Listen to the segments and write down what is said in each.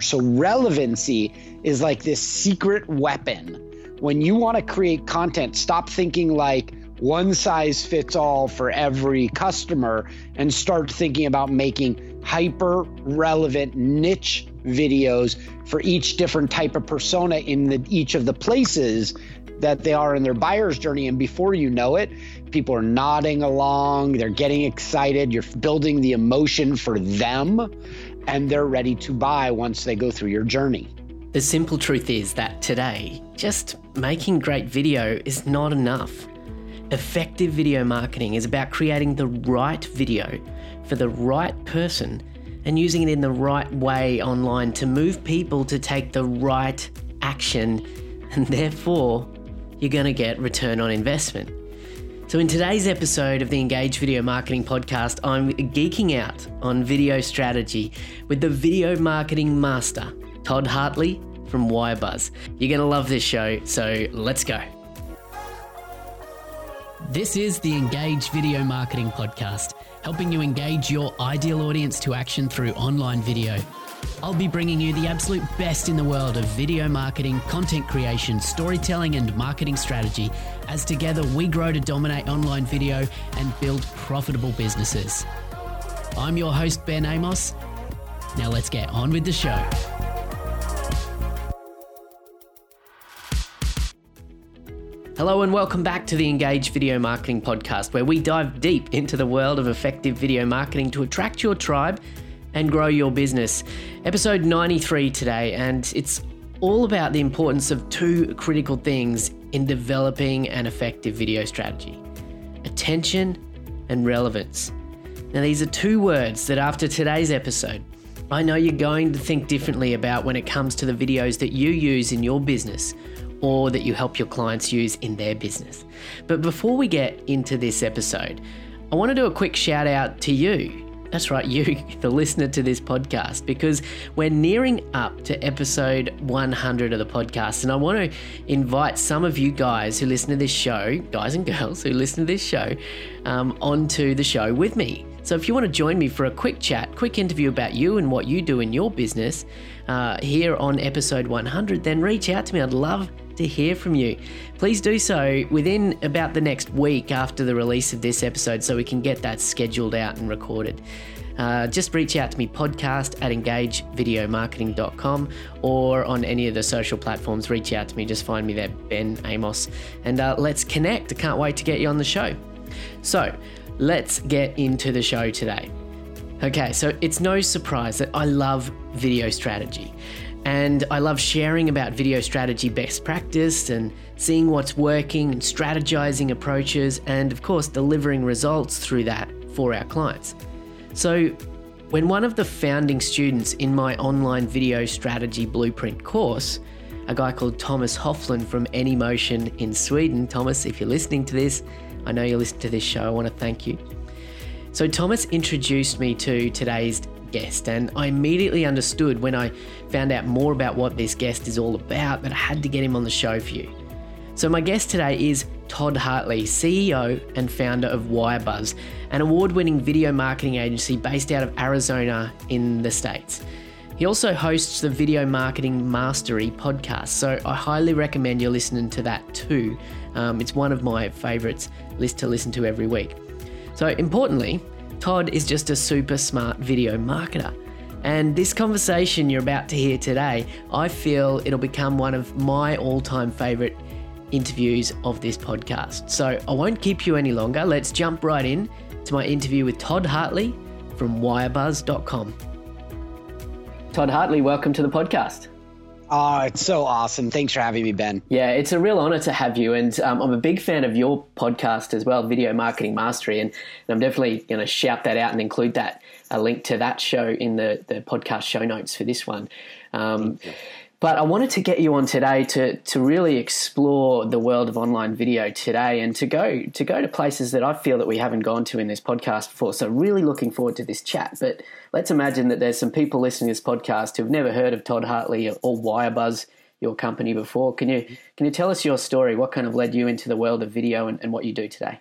So, relevancy is like this secret weapon. When you want to create content, stop thinking like one size fits all for every customer and start thinking about making hyper relevant niche videos for each different type of persona in the, each of the places that they are in their buyer's journey. And before you know it, people are nodding along, they're getting excited, you're building the emotion for them, and they're ready to buy once they go through your journey. The simple truth is that today, just making great video is not enough. Effective video marketing is about creating the right video for the right person and using it in the right way online to move people to take the right action, and therefore, you're going to get return on investment. So, in today's episode of the Engage Video Marketing Podcast, I'm geeking out on video strategy with the video marketing master, Todd Hartley from Wirebuzz. You're going to love this show, so let's go. This is the Engage Video Marketing Podcast, helping you engage your ideal audience to action through online video. I'll be bringing you the absolute best in the world of video marketing, content creation, storytelling, and marketing strategy as together we grow to dominate online video and build profitable businesses. I'm your host, Ben Amos. Now let's get on with the show. Hello, and welcome back to the Engage Video Marketing Podcast, where we dive deep into the world of effective video marketing to attract your tribe and grow your business. Episode 93 today, and it's all about the importance of two critical things in developing an effective video strategy attention and relevance. Now, these are two words that after today's episode, I know you're going to think differently about when it comes to the videos that you use in your business or that you help your clients use in their business. But before we get into this episode, I want to do a quick shout out to you. That's right, you, the listener to this podcast, because we're nearing up to episode 100 of the podcast. And I want to invite some of you guys who listen to this show, guys and girls who listen to this show, um, onto the show with me. So if you want to join me for a quick chat, quick interview about you and what you do in your business uh, here on episode 100, then reach out to me. I'd love to hear from you. Please do so within about the next week after the release of this episode so we can get that scheduled out and recorded. Uh, just reach out to me podcast at engagevideomarketing.com or on any of the social platforms. Reach out to me. Just find me there ben amos. And uh, let's connect. I can't wait to get you on the show. So let's get into the show today. Okay so it's no surprise that i love video strategy and I love sharing about video strategy best practice and seeing what's working and strategizing approaches, and of course, delivering results through that for our clients. So, when one of the founding students in my online video strategy blueprint course, a guy called Thomas Hofflin from Anymotion in Sweden, Thomas, if you're listening to this, I know you listen to this show, I want to thank you. So, Thomas introduced me to today's guest, and I immediately understood when I found out more about what this guest is all about that I had to get him on the show for you. So, my guest today is Todd Hartley, CEO and founder of Wirebuzz, an award winning video marketing agency based out of Arizona in the States. He also hosts the Video Marketing Mastery podcast, so I highly recommend you're listening to that too. Um, it's one of my favorites list to listen to every week. So, importantly, Todd is just a super smart video marketer. And this conversation you're about to hear today, I feel it'll become one of my all time favorite interviews of this podcast. So I won't keep you any longer. Let's jump right in to my interview with Todd Hartley from wirebuzz.com. Todd Hartley, welcome to the podcast. Oh, it's so awesome. Thanks for having me, Ben. Yeah, it's a real honor to have you. And um, I'm a big fan of your podcast as well, Video Marketing Mastery. And, and I'm definitely going to shout that out and include that, a link to that show in the, the podcast show notes for this one. Um, but I wanted to get you on today to to really explore the world of online video today, and to go to go to places that I feel that we haven't gone to in this podcast before. So really looking forward to this chat. But let's imagine that there's some people listening to this podcast who've never heard of Todd Hartley or Wirebuzz, your company before. Can you can you tell us your story? What kind of led you into the world of video and, and what you do today?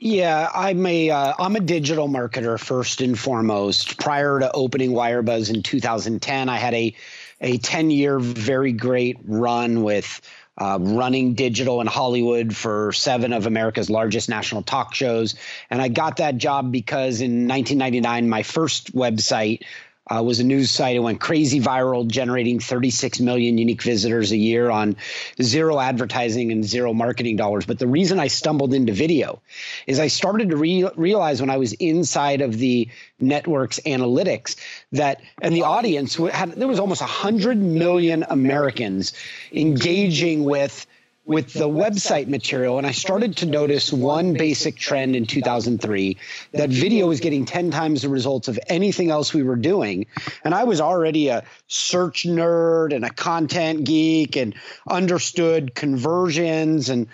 Yeah, I'm a am uh, a digital marketer first and foremost. Prior to opening Wirebuzz in 2010, I had a a 10 year, very great run with uh, running digital in Hollywood for seven of America's largest national talk shows. And I got that job because in 1999, my first website uh, was a news site. It went crazy viral, generating 36 million unique visitors a year on zero advertising and zero marketing dollars. But the reason I stumbled into video is I started to re- realize when I was inside of the network's analytics that, and the audience had, there was almost 100 million Americans engaging with with the website material and I started to notice one basic trend in 2003 that video was getting 10 times the results of anything else we were doing. And I was already a search nerd and a content geek and understood conversions and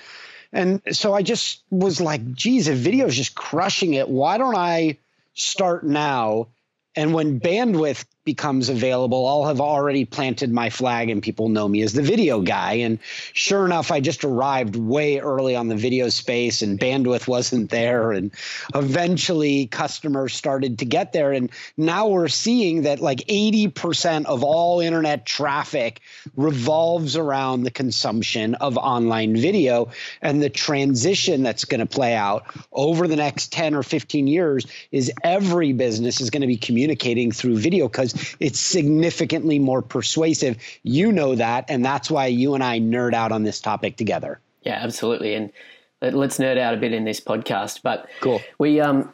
and so I just was like, geez, if video is just crushing it, why don't I start now? And when bandwidth becomes available, I'll have already planted my flag and people know me as the video guy. And sure enough, I just arrived way early on the video space and bandwidth wasn't there. And eventually customers started to get there. And now we're seeing that like 80% of all internet traffic revolves around the consumption of online video. And the transition that's going to play out over the next 10 or 15 years is every business is going to be communicating through video because it's significantly more persuasive. You know that, and that's why you and I nerd out on this topic together. Yeah, absolutely. And let's nerd out a bit in this podcast. But cool. We um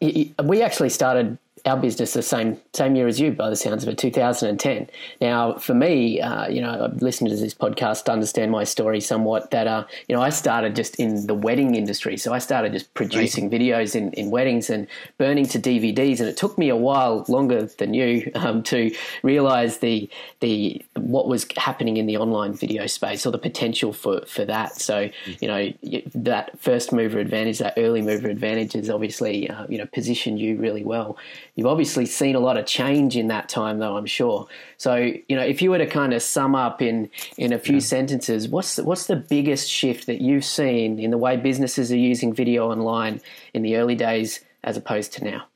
we actually started our business the same same year as you, by the sounds of it, 2010. Now, for me, uh, you know, I've listened to this podcast to understand my story somewhat. That uh, you know, I started just in the wedding industry, so I started just producing right. videos in, in weddings and burning to DVDs, and it took me a while longer than you um, to realize the the what was happening in the online video space or the potential for for that. So, you know, that first mover advantage, that early mover advantage, is obviously uh, you know positioned you really well You've obviously seen a lot of change in that time, though. I'm sure. So, you know, if you were to kind of sum up in in a few yeah. sentences, what's the, what's the biggest shift that you've seen in the way businesses are using video online in the early days as opposed to now?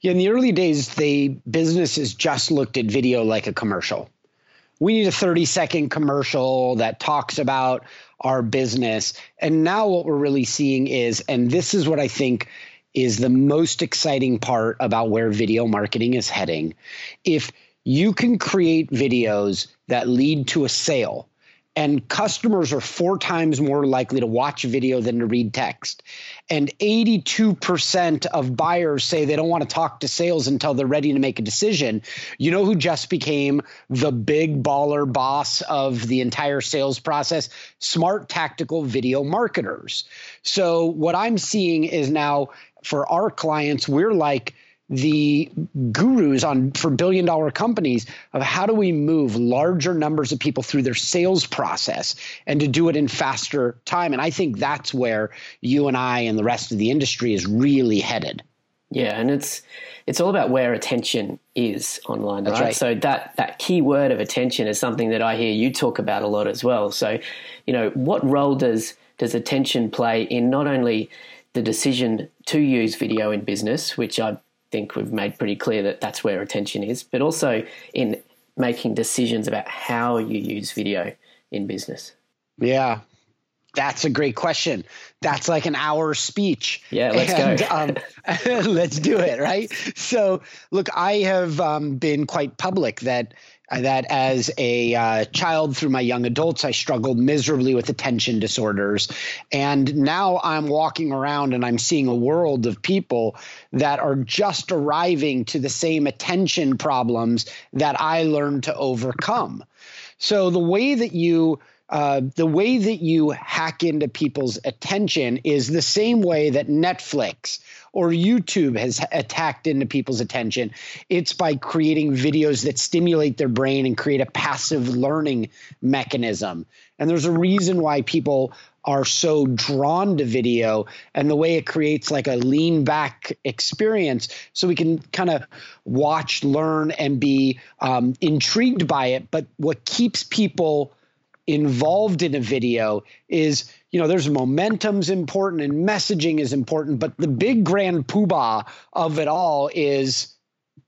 Yeah, in the early days, the businesses just looked at video like a commercial. We need a 30 second commercial that talks about our business. And now what we're really seeing is, and this is what I think is the most exciting part about where video marketing is heading. If you can create videos that lead to a sale, and customers are four times more likely to watch video than to read text. And 82% of buyers say they don't want to talk to sales until they're ready to make a decision. You know who just became the big baller boss of the entire sales process? Smart tactical video marketers. So, what I'm seeing is now for our clients, we're like the gurus on for billion dollar companies of how do we move larger numbers of people through their sales process and to do it in faster time and i think that's where you and i and the rest of the industry is really headed yeah and it's it's all about where attention is online right? right? so that that key word of attention is something that i hear you talk about a lot as well so you know what role does does attention play in not only the decision to use video in business, which I think we've made pretty clear that that's where attention is, but also in making decisions about how you use video in business? Yeah, that's a great question. That's like an hour speech. Yeah, let's and, go. um, let's do it, right? So, look, I have um, been quite public that that as a uh, child through my young adults, I struggled miserably with attention disorders. And now I'm walking around and I'm seeing a world of people that are just arriving to the same attention problems that I learned to overcome. So the way that you uh, the way that you hack into people's attention is the same way that Netflix or YouTube has attacked into people's attention. It's by creating videos that stimulate their brain and create a passive learning mechanism. And there's a reason why people are so drawn to video and the way it creates like a lean back experience so we can kind of watch learn and be um, intrigued by it but what keeps people involved in a video is you know there's momentum's important and messaging is important but the big grand poobah of it all is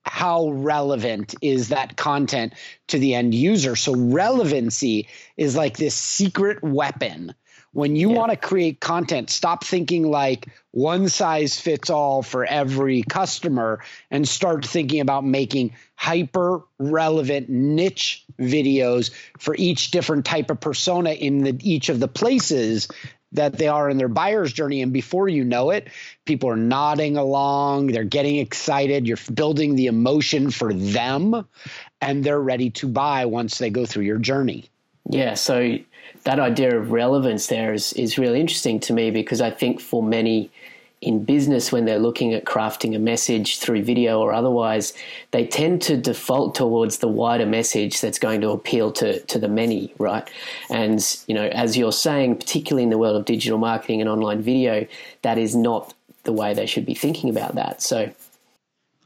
how relevant is that content to the end user? So relevancy is like this secret weapon. When you yeah. want to create content, stop thinking like one size fits all for every customer and start thinking about making hyper relevant niche videos for each different type of persona in the, each of the places that they are in their buyer's journey. And before you know it, people are nodding along, they're getting excited, you're building the emotion for them, and they're ready to buy once they go through your journey. Yeah. So that idea of relevance there is, is really interesting to me because I think for many in business when they're looking at crafting a message through video or otherwise, they tend to default towards the wider message that's going to appeal to, to the many, right? And, you know, as you're saying, particularly in the world of digital marketing and online video, that is not the way they should be thinking about that. So,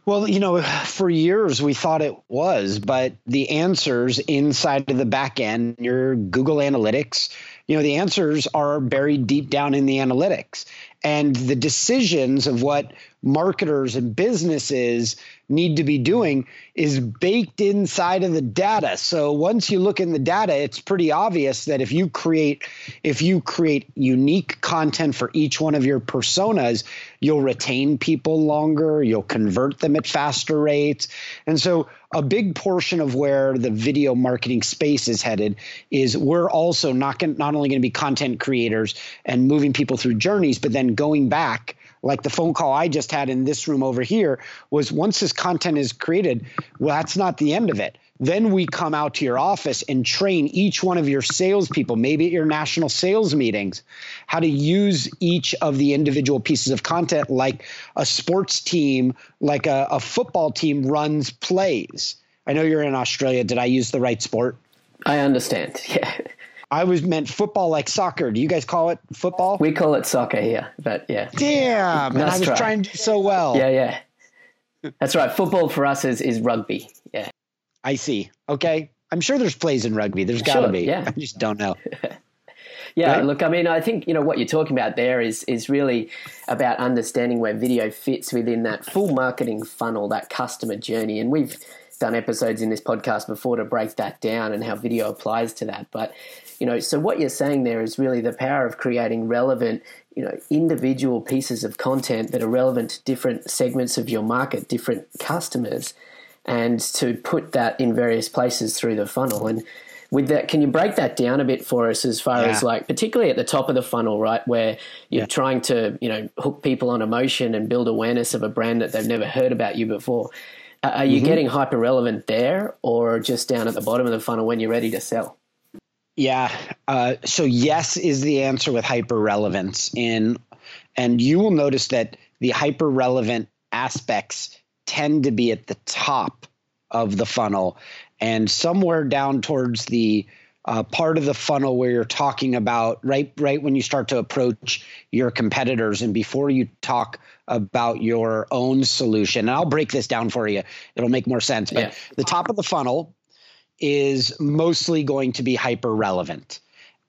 well, you know, for years we thought it was, but the answers inside of the back end, your Google Analytics, you know, the answers are buried deep down in the analytics and the decisions of what marketers and businesses need to be doing is baked inside of the data. So once you look in the data, it's pretty obvious that if you create if you create unique content for each one of your personas, you'll retain people longer, you'll convert them at faster rates. And so a big portion of where the video marketing space is headed is we're also not going not only going to be content creators and moving people through journeys, but then going back like the phone call I just had in this room over here was once this content is created, well, that's not the end of it. Then we come out to your office and train each one of your salespeople, maybe at your national sales meetings, how to use each of the individual pieces of content like a sports team, like a, a football team runs plays. I know you're in Australia. Did I use the right sport? I understand. Yeah. I was meant football like soccer. Do you guys call it football? We call it soccer here, but yeah. Damn, and I was trying to do so well. Yeah, yeah. That's right. Football for us is, is rugby. Yeah. I see. Okay. I'm sure there's plays in rugby. There's got to sure, be. Yeah. I just don't know. yeah, right? look, I mean, I think you know what you're talking about there is is really about understanding where video fits within that full marketing funnel, that customer journey, and we've done episodes in this podcast before to break that down and how video applies to that. But you know, so what you're saying there is really the power of creating relevant, you know, individual pieces of content that are relevant to different segments of your market, different customers, and to put that in various places through the funnel. And with that, can you break that down a bit for us as far yeah. as like, particularly at the top of the funnel, right, where you're yeah. trying to, you know, hook people on emotion and build awareness of a brand that they've never heard about you before? Are you mm-hmm. getting hyper relevant there, or just down at the bottom of the funnel when you're ready to sell? Yeah. Uh, so yes is the answer with hyper relevance in, and you will notice that the hyper relevant aspects tend to be at the top of the funnel, and somewhere down towards the uh, part of the funnel where you're talking about right right when you start to approach your competitors and before you talk about your own solution and i'll break this down for you it'll make more sense but yeah. the top of the funnel is mostly going to be hyper relevant.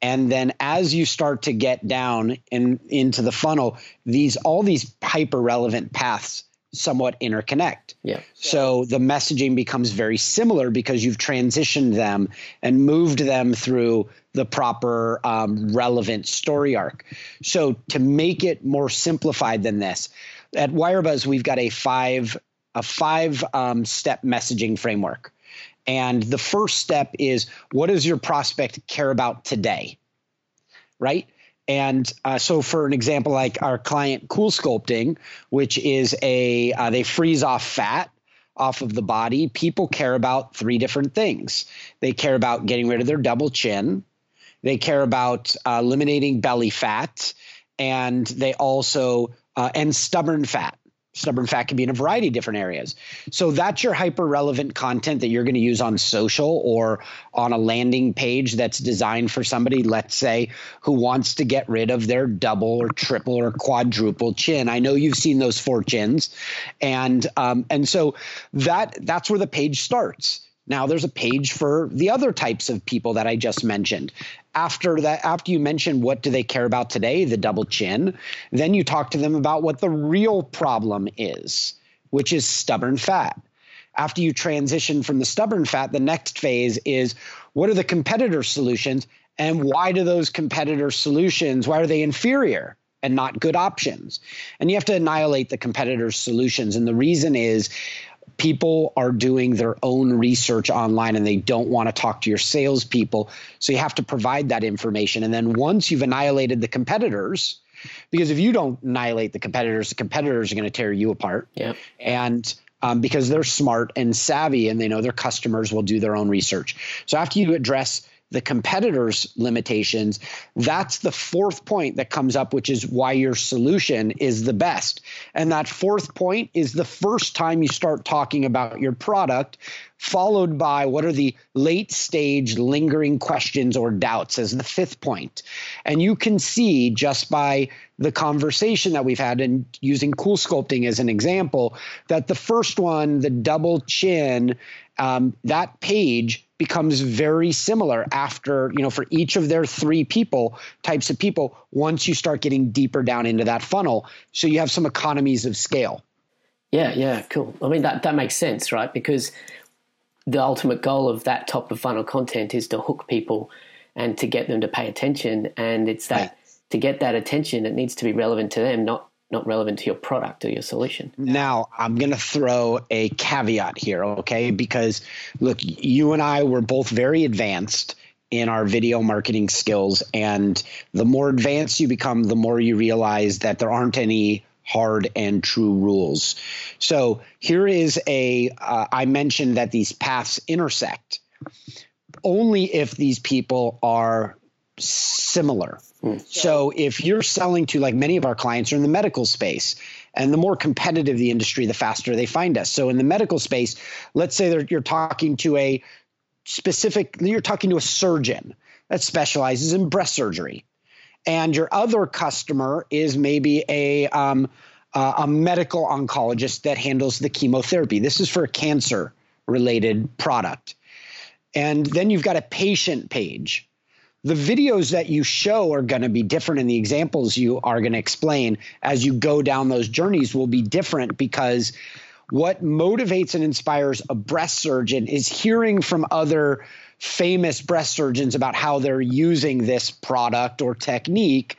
And then as you start to get down in, into the funnel, these all these hyper relevant paths somewhat interconnect. Yeah. So the messaging becomes very similar because you've transitioned them and moved them through the proper um, relevant story arc. So to make it more simplified than this, at Wirebuzz we've got a five a five um, step messaging framework. And the first step is what does your prospect care about today? Right? And uh, so, for an example, like our client Cool Sculpting, which is a uh, they freeze off fat off of the body. People care about three different things. They care about getting rid of their double chin. They care about uh, eliminating belly fat, and they also uh, and stubborn fat stubborn fat can be in a variety of different areas. So that's your hyper relevant content that you're going to use on social or on a landing page that's designed for somebody, let's say, who wants to get rid of their double or triple or quadruple chin. I know you've seen those four chins, and um, and so that that's where the page starts. Now there's a page for the other types of people that I just mentioned. After that, after you mention what do they care about today, the double chin, then you talk to them about what the real problem is, which is stubborn fat. after you transition from the stubborn fat, the next phase is what are the competitor solutions and why do those competitor solutions, why are they inferior? and not good options. And you have to annihilate the competitors' solutions. And the reason is people are doing their own research online and they don't want to talk to your salespeople. So you have to provide that information. And then once you've annihilated the competitors, because if you don't annihilate the competitors, the competitors are going to tear you apart. Yep. And um, because they're smart and savvy and they know their customers will do their own research. So after you address the competitors' limitations, that's the fourth point that comes up, which is why your solution is the best. And that fourth point is the first time you start talking about your product, followed by what are the late stage lingering questions or doubts as the fifth point. And you can see just by the conversation that we've had and using cool sculpting as an example that the first one, the double chin, um, that page becomes very similar after you know for each of their three people types of people once you start getting deeper down into that funnel. So you have some economies of scale. Yeah yeah cool. I mean that that makes sense right? Because the ultimate goal of that top of funnel content is to hook people and to get them to pay attention. And it's that right. to get that attention it needs to be relevant to them not not relevant to your product or your solution. Now, I'm going to throw a caveat here, okay? Because look, you and I were both very advanced in our video marketing skills. And the more advanced you become, the more you realize that there aren't any hard and true rules. So here is a. Uh, I mentioned that these paths intersect only if these people are similar. Mm. So if you're selling to like many of our clients are in the medical space, and the more competitive the industry, the faster they find us. So in the medical space, let's say that you're talking to a specific, you're talking to a surgeon that specializes in breast surgery, and your other customer is maybe a um, uh, a medical oncologist that handles the chemotherapy. This is for a cancer related product. And then you've got a patient page the videos that you show are going to be different and the examples you are going to explain as you go down those journeys will be different because what motivates and inspires a breast surgeon is hearing from other famous breast surgeons about how they're using this product or technique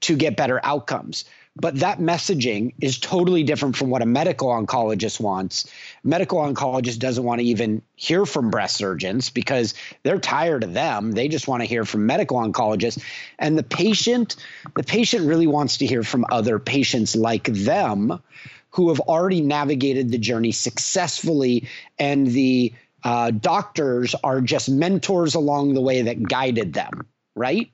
to get better outcomes but that messaging is totally different from what a medical oncologist wants. Medical oncologist doesn't want to even hear from breast surgeons because they're tired of them. They just want to hear from medical oncologists. And the patient, the patient really wants to hear from other patients like them who have already navigated the journey successfully and the uh, doctors are just mentors along the way that guided them right?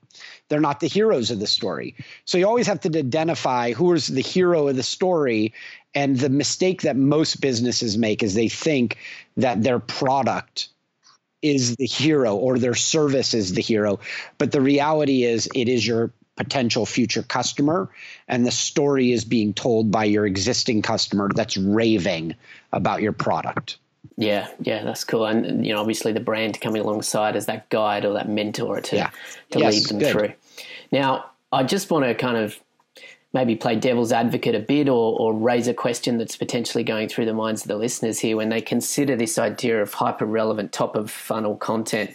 They're not the heroes of the story. So you always have to identify who is the hero of the story. And the mistake that most businesses make is they think that their product is the hero or their service is the hero. But the reality is, it is your potential future customer. And the story is being told by your existing customer that's raving about your product. Yeah, yeah, that's cool. And you know, obviously the brand coming alongside as that guide or that mentor to yeah. to yes, lead them good. through. Now, I just want to kind of maybe play devil's advocate a bit or, or raise a question that's potentially going through the minds of the listeners here when they consider this idea of hyper relevant top of funnel content.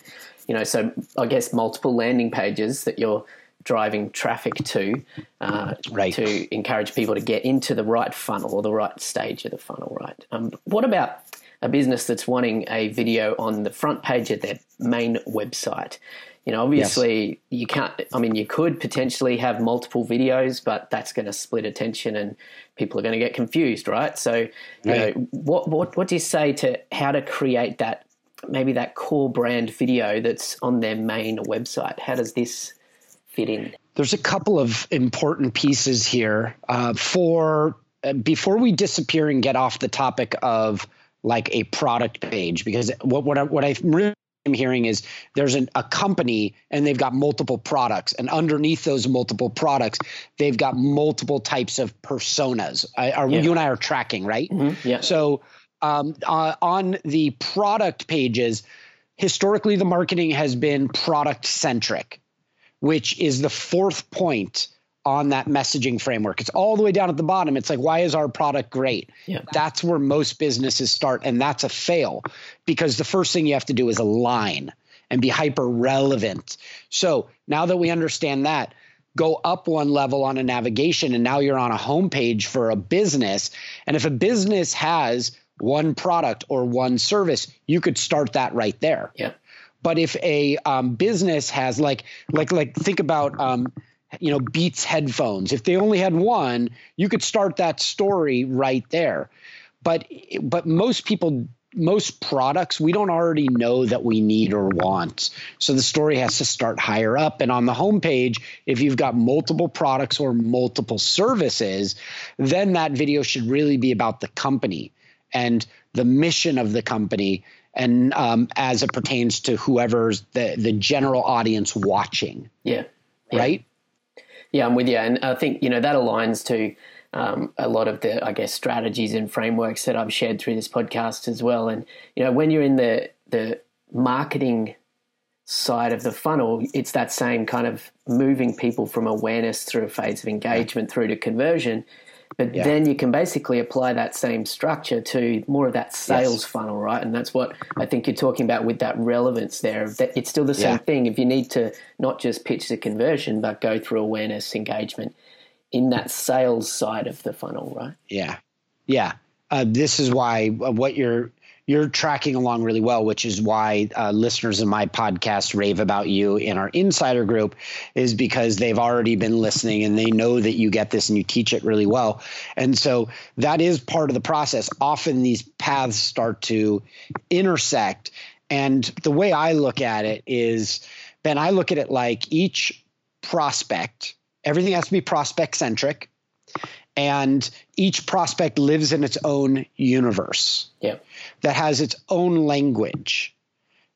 You know, so I guess multiple landing pages that you're driving traffic to uh, right. to encourage people to get into the right funnel or the right stage of the funnel, right? Um, what about a business that's wanting a video on the front page of their main website. You know, obviously yes. you can't. I mean, you could potentially have multiple videos, but that's going to split attention, and people are going to get confused, right? So, you know, what what what do you say to how to create that maybe that core brand video that's on their main website? How does this fit in? There's a couple of important pieces here. Uh, for uh, before we disappear and get off the topic of like a product page because what what I, what I really hearing is there's an, a company and they've got multiple products and underneath those multiple products they've got multiple types of personas. I, are, yeah. You and I are tracking right. Mm-hmm. Yeah. So um, uh, on the product pages, historically the marketing has been product centric, which is the fourth point on that messaging framework. It's all the way down at the bottom. It's like, why is our product great? Yeah. That's where most businesses start, and that's a fail because the first thing you have to do is align and be hyper relevant. So now that we understand that, go up one level on a navigation, and now you're on a homepage for a business. And if a business has one product or one service, you could start that right there. Yeah. But if a um, business has like like like think about um, you know Beats headphones. If they only had one, you could start that story right there. But but most people most products we don't already know that we need or want. So the story has to start higher up. And on the homepage, if you've got multiple products or multiple services, then that video should really be about the company and the mission of the company and um, as it pertains to whoever's the the general audience watching. Yeah. yeah. Right. Yeah, I'm with you, and I think you know that aligns to um, a lot of the I guess strategies and frameworks that I've shared through this podcast as well. And you know, when you're in the the marketing side of the funnel, it's that same kind of moving people from awareness through a phase of engagement through to conversion. But yeah. then you can basically apply that same structure to more of that sales yes. funnel, right? And that's what I think you're talking about with that relevance there. That it's still the same yeah. thing. If you need to not just pitch the conversion, but go through awareness, engagement in that sales side of the funnel, right? Yeah, yeah. Uh, this is why uh, what you're you're tracking along really well, which is why uh, listeners of my podcast rave about you in our insider group, is because they've already been listening and they know that you get this and you teach it really well. And so that is part of the process. Often these paths start to intersect. And the way I look at it is, Ben, I look at it like each prospect, everything has to be prospect centric and each prospect lives in its own universe yeah. that has its own language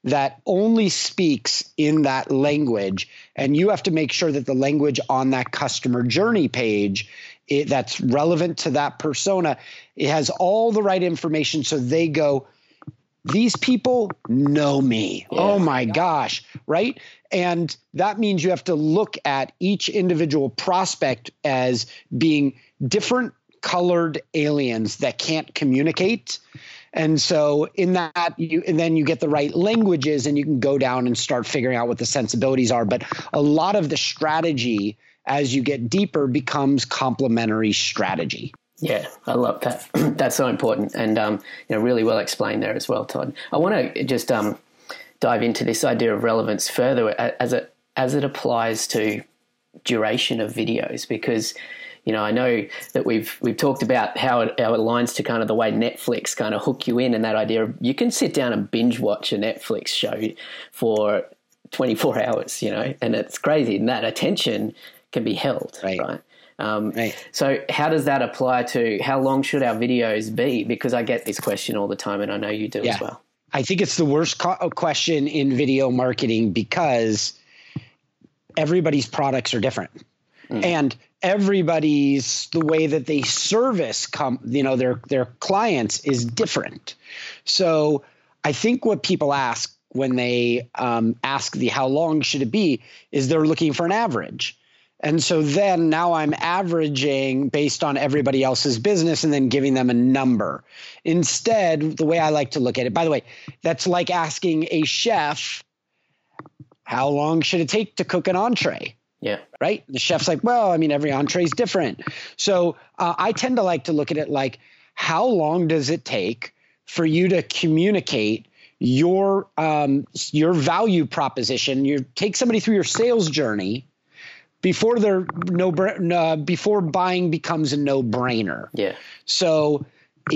that only speaks in that language and you have to make sure that the language on that customer journey page it, that's relevant to that persona it has all the right information so they go these people know me yeah. oh my gosh right and that means you have to look at each individual prospect as being different colored aliens that can't communicate. And so in that you and then you get the right languages and you can go down and start figuring out what the sensibilities are. But a lot of the strategy as you get deeper becomes complementary strategy. Yeah, I love that. That's so important and um, you know really well explained there as well, Todd. I want to just um, dive into this idea of relevance further as it as it applies to duration of videos because you know, I know that we've we've talked about how it, how it aligns to kind of the way Netflix kind of hook you in, and that idea of you can sit down and binge watch a Netflix show for 24 hours, you know, and it's crazy. And that attention can be held, right? right? Um, right. So, how does that apply to how long should our videos be? Because I get this question all the time, and I know you do yeah. as well. I think it's the worst co- question in video marketing because everybody's products are different. Mm. And everybody's the way that they service come you know their their clients is different so i think what people ask when they um, ask the how long should it be is they're looking for an average and so then now i'm averaging based on everybody else's business and then giving them a number instead the way i like to look at it by the way that's like asking a chef how long should it take to cook an entree yeah. Right. The chef's like, well, I mean, every entree is different. So uh, I tend to like to look at it like, how long does it take for you to communicate your um, your value proposition? You take somebody through your sales journey before they're no uh, before buying becomes a no brainer. Yeah. So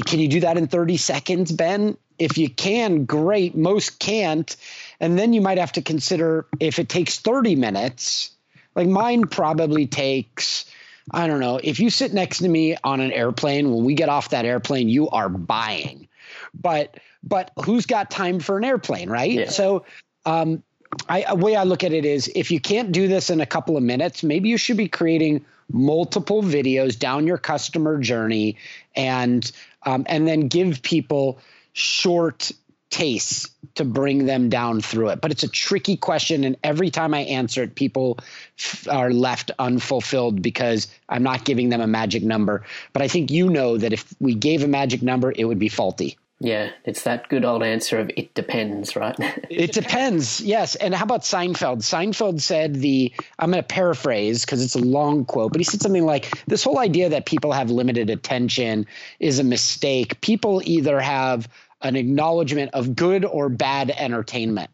can you do that in 30 seconds, Ben? If you can, great. Most can't. And then you might have to consider if it takes 30 minutes like mine probably takes, I don't know, if you sit next to me on an airplane, when we get off that airplane, you are buying. But but who's got time for an airplane, right? Yeah. So um I a way I look at it is if you can't do this in a couple of minutes, maybe you should be creating multiple videos down your customer journey and um, and then give people short tastes to bring them down through it. But it's a tricky question. And every time I answer it, people f- are left unfulfilled because I'm not giving them a magic number. But I think you know that if we gave a magic number, it would be faulty. Yeah, it's that good old answer of it depends, right? it depends, yes. And how about Seinfeld? Seinfeld said the, I'm going to paraphrase because it's a long quote, but he said something like this whole idea that people have limited attention is a mistake. People either have an acknowledgement of good or bad entertainment.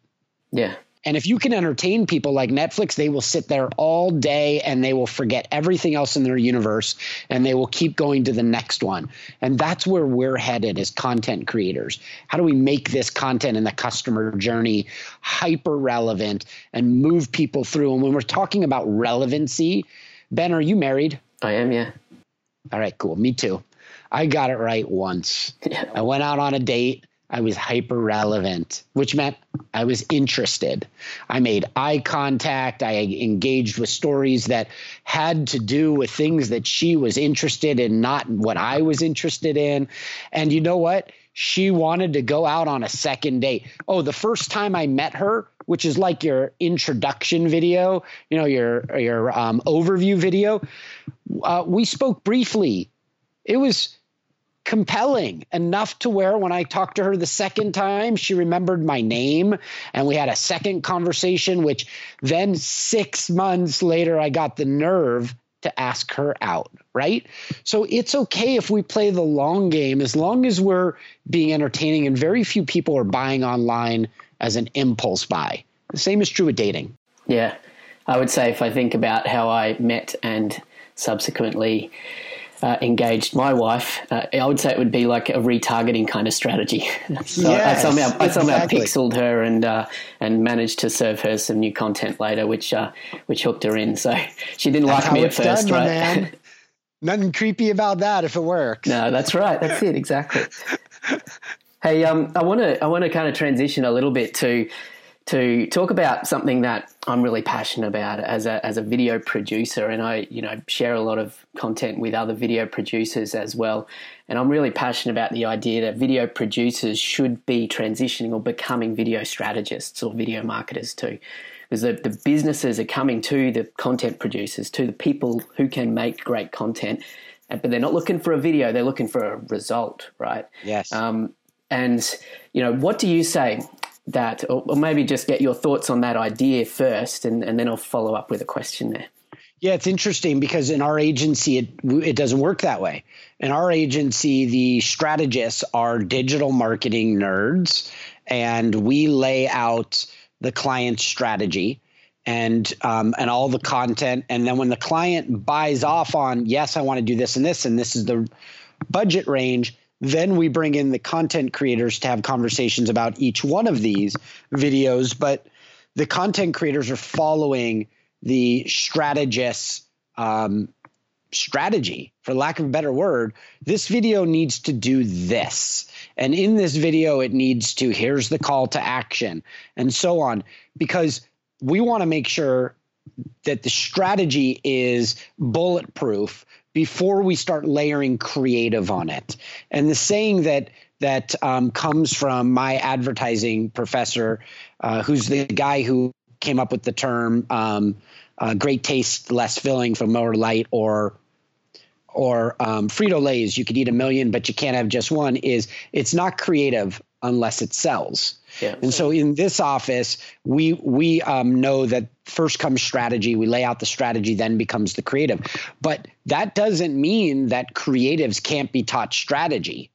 Yeah. And if you can entertain people like Netflix, they will sit there all day and they will forget everything else in their universe and they will keep going to the next one. And that's where we're headed as content creators. How do we make this content in the customer journey hyper relevant and move people through? And when we're talking about relevancy, Ben, are you married? I am, yeah. All right, cool. Me too. I got it right once. Yeah. I went out on a date I was hyper relevant, which meant I was interested. I made eye contact. I engaged with stories that had to do with things that she was interested in, not what I was interested in. And you know what? She wanted to go out on a second date. Oh, the first time I met her, which is like your introduction video, you know, your your um, overview video, uh, we spoke briefly. It was compelling enough to where when I talked to her the second time, she remembered my name and we had a second conversation, which then six months later, I got the nerve to ask her out, right? So it's okay if we play the long game as long as we're being entertaining and very few people are buying online as an impulse buy. The same is true with dating. Yeah. I would say if I think about how I met and subsequently uh, engaged my wife, uh, I would say it would be like a retargeting kind of strategy. so yes, I somehow, I somehow pixeled her and uh, and managed to serve her some new content later, which uh, which hooked her in. So she didn't like me at first, done, right? Nothing creepy about that if it works. No, that's right. That's it exactly. hey, um, I want to I want to kind of transition a little bit to to talk about something that I'm really passionate about as a as a video producer, and I you know share a lot of content with other video producers as well. And I'm really passionate about the idea that video producers should be transitioning or becoming video strategists or video marketers too, because the, the businesses are coming to the content producers, to the people who can make great content, but they're not looking for a video; they're looking for a result, right? Yes. Um, and you know, what do you say that, or, or, maybe just get your thoughts on that idea first, and, and then I'll follow up with a question there. Yeah, it's interesting because in our agency, it it doesn't work that way. In our agency, the strategists are digital marketing nerds, and we lay out the client strategy and um, and all the content. And then when the client buys off on, yes, I want to do this and this, and this is the budget range, then we bring in the content creators to have conversations about each one of these videos. But the content creators are following the strategist's um, strategy, for lack of a better word. This video needs to do this. And in this video, it needs to, here's the call to action, and so on. Because we want to make sure that the strategy is bulletproof before we start layering creative on it. And the saying that that um, comes from my advertising professor, uh, who's the guy who came up with the term um, uh, "great taste, less filling" from Miller Lite, or or um, Frito Lay's. You could eat a million, but you can't have just one. Is it's not creative unless it sells. Yeah. And so in this office, we we um, know that first comes strategy. We lay out the strategy, then becomes the creative. But that doesn't mean that creatives can't be taught strategy.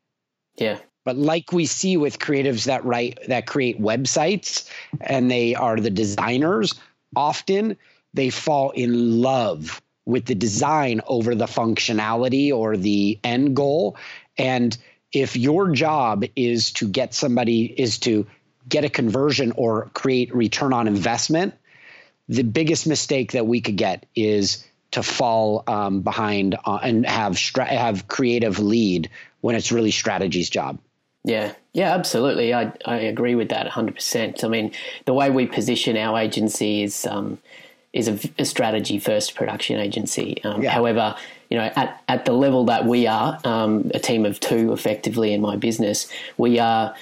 Yeah. But like we see with creatives that write that create websites and they are the designers, often they fall in love with the design over the functionality or the end goal. And if your job is to get somebody is to get a conversion or create return on investment, the biggest mistake that we could get is to fall um, behind uh, and have stra- have creative lead when it's really strategy's job. Yeah, yeah, absolutely. I I agree with that 100%. I mean, the way we position our agency is um, is a, a, strategy first production agency. Um, yeah. However, you know, at, at the level that we are, um, a team of two effectively in my business, we are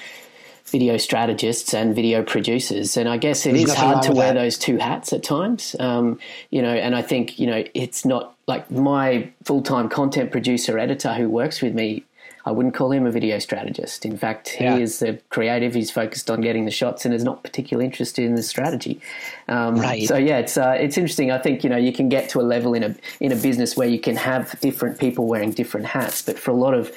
video strategists and video producers. And I guess it There's is hard to wear that. those two hats at times. Um, you know, and I think, you know, it's not like my full time content producer editor who works with me. I wouldn't call him a video strategist. In fact, he yeah. is the creative. He's focused on getting the shots and is not particularly interested in the strategy. Um, right. So yeah, it's uh, it's interesting. I think you know you can get to a level in a in a business where you can have different people wearing different hats. But for a lot of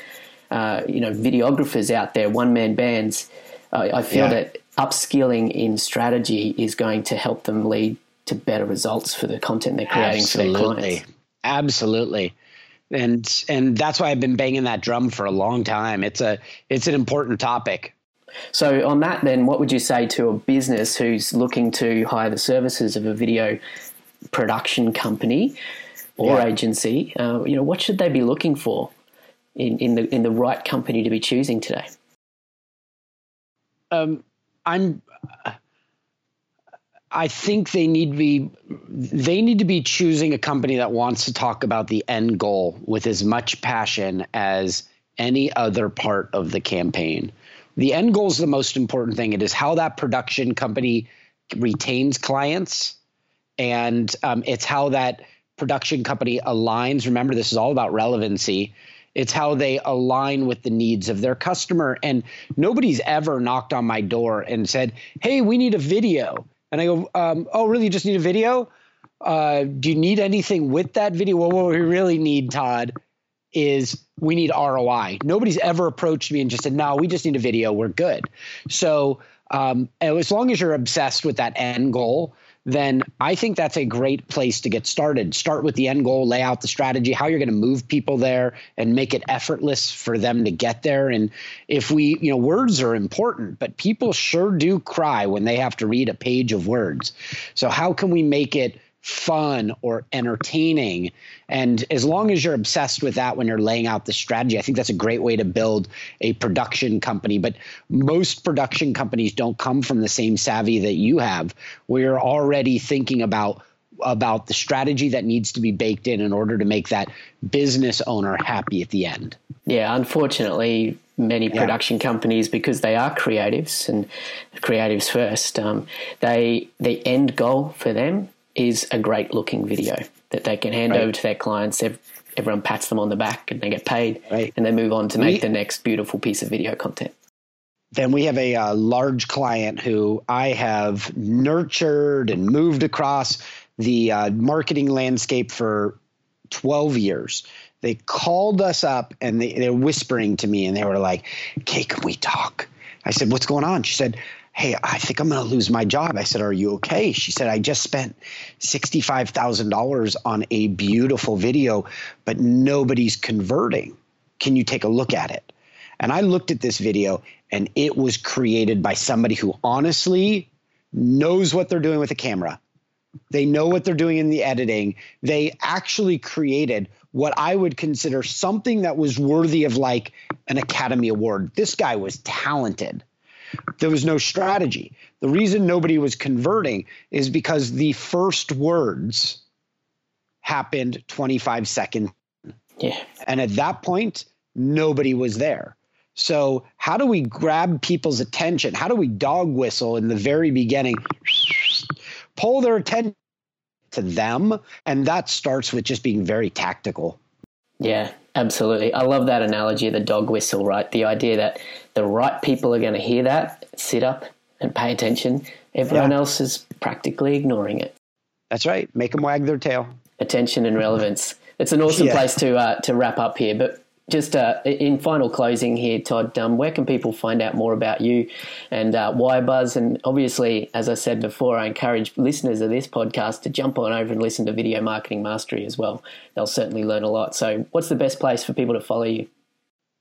uh, you know videographers out there, one man bands, I, I feel yeah. that upskilling in strategy is going to help them lead to better results for the content they're creating Absolutely. for their clients. Absolutely. And and that's why I've been banging that drum for a long time. It's a it's an important topic. So on that then what would you say to a business who's looking to hire the services of a video production company or yeah. agency? Uh, you know, what should they be looking for in, in the in the right company to be choosing today? Um, I'm. I think they need to be they need to be choosing a company that wants to talk about the end goal with as much passion as any other part of the campaign. The end goal is the most important thing. It is how that production company retains clients, and um, it's how that production company aligns. Remember, this is all about relevancy it's how they align with the needs of their customer. And nobody's ever knocked on my door and said, Hey, we need a video. And I go, um, Oh, really? You just need a video? Uh, do you need anything with that video? Well, what we really need, Todd, is we need ROI. Nobody's ever approached me and just said, No, we just need a video. We're good. So, um, as long as you're obsessed with that end goal, then I think that's a great place to get started. Start with the end goal, lay out the strategy, how you're going to move people there and make it effortless for them to get there. And if we, you know, words are important, but people sure do cry when they have to read a page of words. So how can we make it fun or entertaining. And as long as you're obsessed with that when you're laying out the strategy, I think that's a great way to build a production company. But most production companies don't come from the same savvy that you have, where you're already thinking about about the strategy that needs to be baked in in order to make that business owner happy at the end. Yeah, unfortunately, many production yeah. companies because they are creatives and creatives first. Um, they the end goal for them is a great looking video that they can hand right. over to their clients. Everyone pats them on the back and they get paid, right. and they move on to make we, the next beautiful piece of video content. Then we have a, uh, large client who I have nurtured and moved across the uh, marketing landscape for 12 years. They called us up and they, they're whispering to me and they were like, Okay, can we talk? I said, What's going on? She said, Hey, I think I'm going to lose my job. I said, Are you okay? She said, I just spent $65,000 on a beautiful video, but nobody's converting. Can you take a look at it? And I looked at this video and it was created by somebody who honestly knows what they're doing with a camera. They know what they're doing in the editing. They actually created what I would consider something that was worthy of like an Academy Award. This guy was talented. There was no strategy. The reason nobody was converting is because the first words happened 25 seconds. Yeah. And at that point, nobody was there. So, how do we grab people's attention? How do we dog whistle in the very beginning, pull their attention to them? And that starts with just being very tactical. Yeah, absolutely. I love that analogy of the dog whistle, right? The idea that the right people are going to hear that, sit up and pay attention. Everyone yeah. else is practically ignoring it. That's right. Make them wag their tail. Attention and relevance. It's an awesome yeah. place to uh, to wrap up here. But just uh, in final closing here, Todd, um, where can people find out more about you and uh, Wirebuzz? And obviously, as I said before, I encourage listeners of this podcast to jump on over and listen to Video Marketing Mastery as well. They'll certainly learn a lot. So, what's the best place for people to follow you?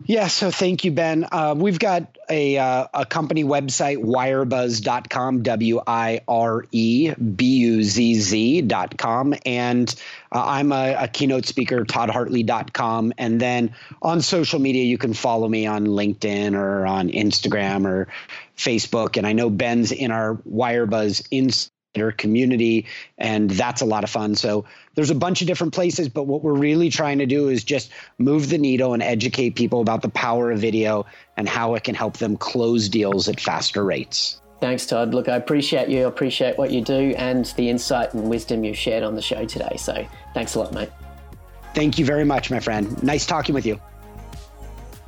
Yeah, so thank you, Ben. Uh, we've got a, uh, a company website, wirebuzz.com, W I R E B U Z Z.com. And uh, I'm a, a, keynote speaker, toddhartley.com. And then on social media, you can follow me on LinkedIn or on Instagram or Facebook. And I know Ben's in our Wirebuzz community and that's a lot of fun so there's a bunch of different places but what we're really trying to do is just move the needle and educate people about the power of video and how it can help them close deals at faster rates Thanks, Todd. Look, I appreciate you. I appreciate what you do and the insight and wisdom you've shared on the show today. So thanks a lot, mate. Thank you very much, my friend. Nice talking with you.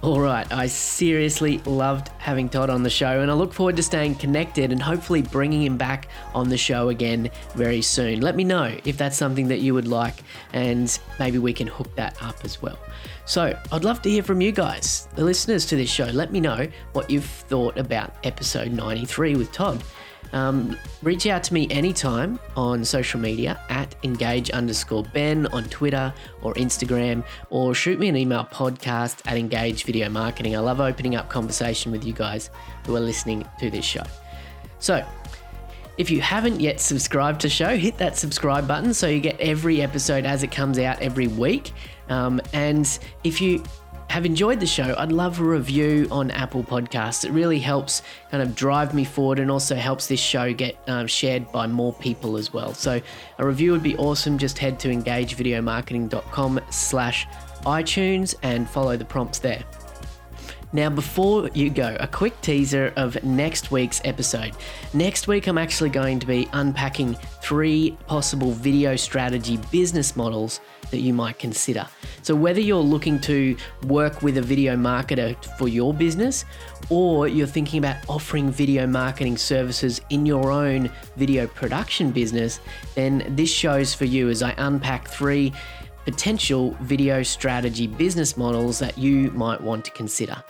All right, I seriously loved having Todd on the show, and I look forward to staying connected and hopefully bringing him back on the show again very soon. Let me know if that's something that you would like, and maybe we can hook that up as well. So, I'd love to hear from you guys, the listeners to this show. Let me know what you've thought about episode 93 with Todd. Um, reach out to me anytime on social media at engage underscore Ben on Twitter or Instagram, or shoot me an email podcast at engage video marketing. I love opening up conversation with you guys who are listening to this show. So, if you haven't yet subscribed to show, hit that subscribe button so you get every episode as it comes out every week. Um, and if you have enjoyed the show, I'd love a review on Apple Podcasts. It really helps kind of drive me forward and also helps this show get um, shared by more people as well. So a review would be awesome. Just head to engagevideomarketing.com slash iTunes and follow the prompts there. Now, before you go, a quick teaser of next week's episode. Next week, I'm actually going to be unpacking three possible video strategy business models that you might consider. So, whether you're looking to work with a video marketer for your business or you're thinking about offering video marketing services in your own video production business, then this show's for you as I unpack three potential video strategy business models that you might want to consider.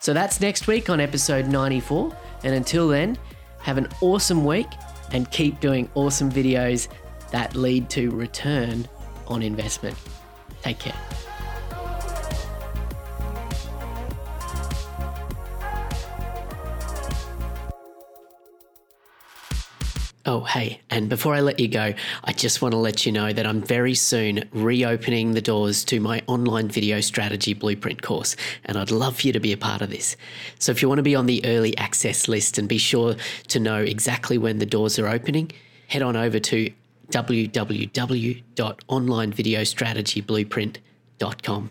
So that's next week on episode 94. And until then, have an awesome week and keep doing awesome videos that lead to return on investment. Take care. Oh, hey, and before I let you go, I just want to let you know that I'm very soon reopening the doors to my online video strategy blueprint course, and I'd love for you to be a part of this. So, if you want to be on the early access list and be sure to know exactly when the doors are opening, head on over to www.onlinevideostrategyblueprint.com.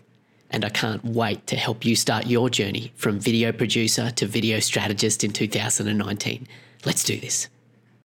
And I can't wait to help you start your journey from video producer to video strategist in 2019. Let's do this.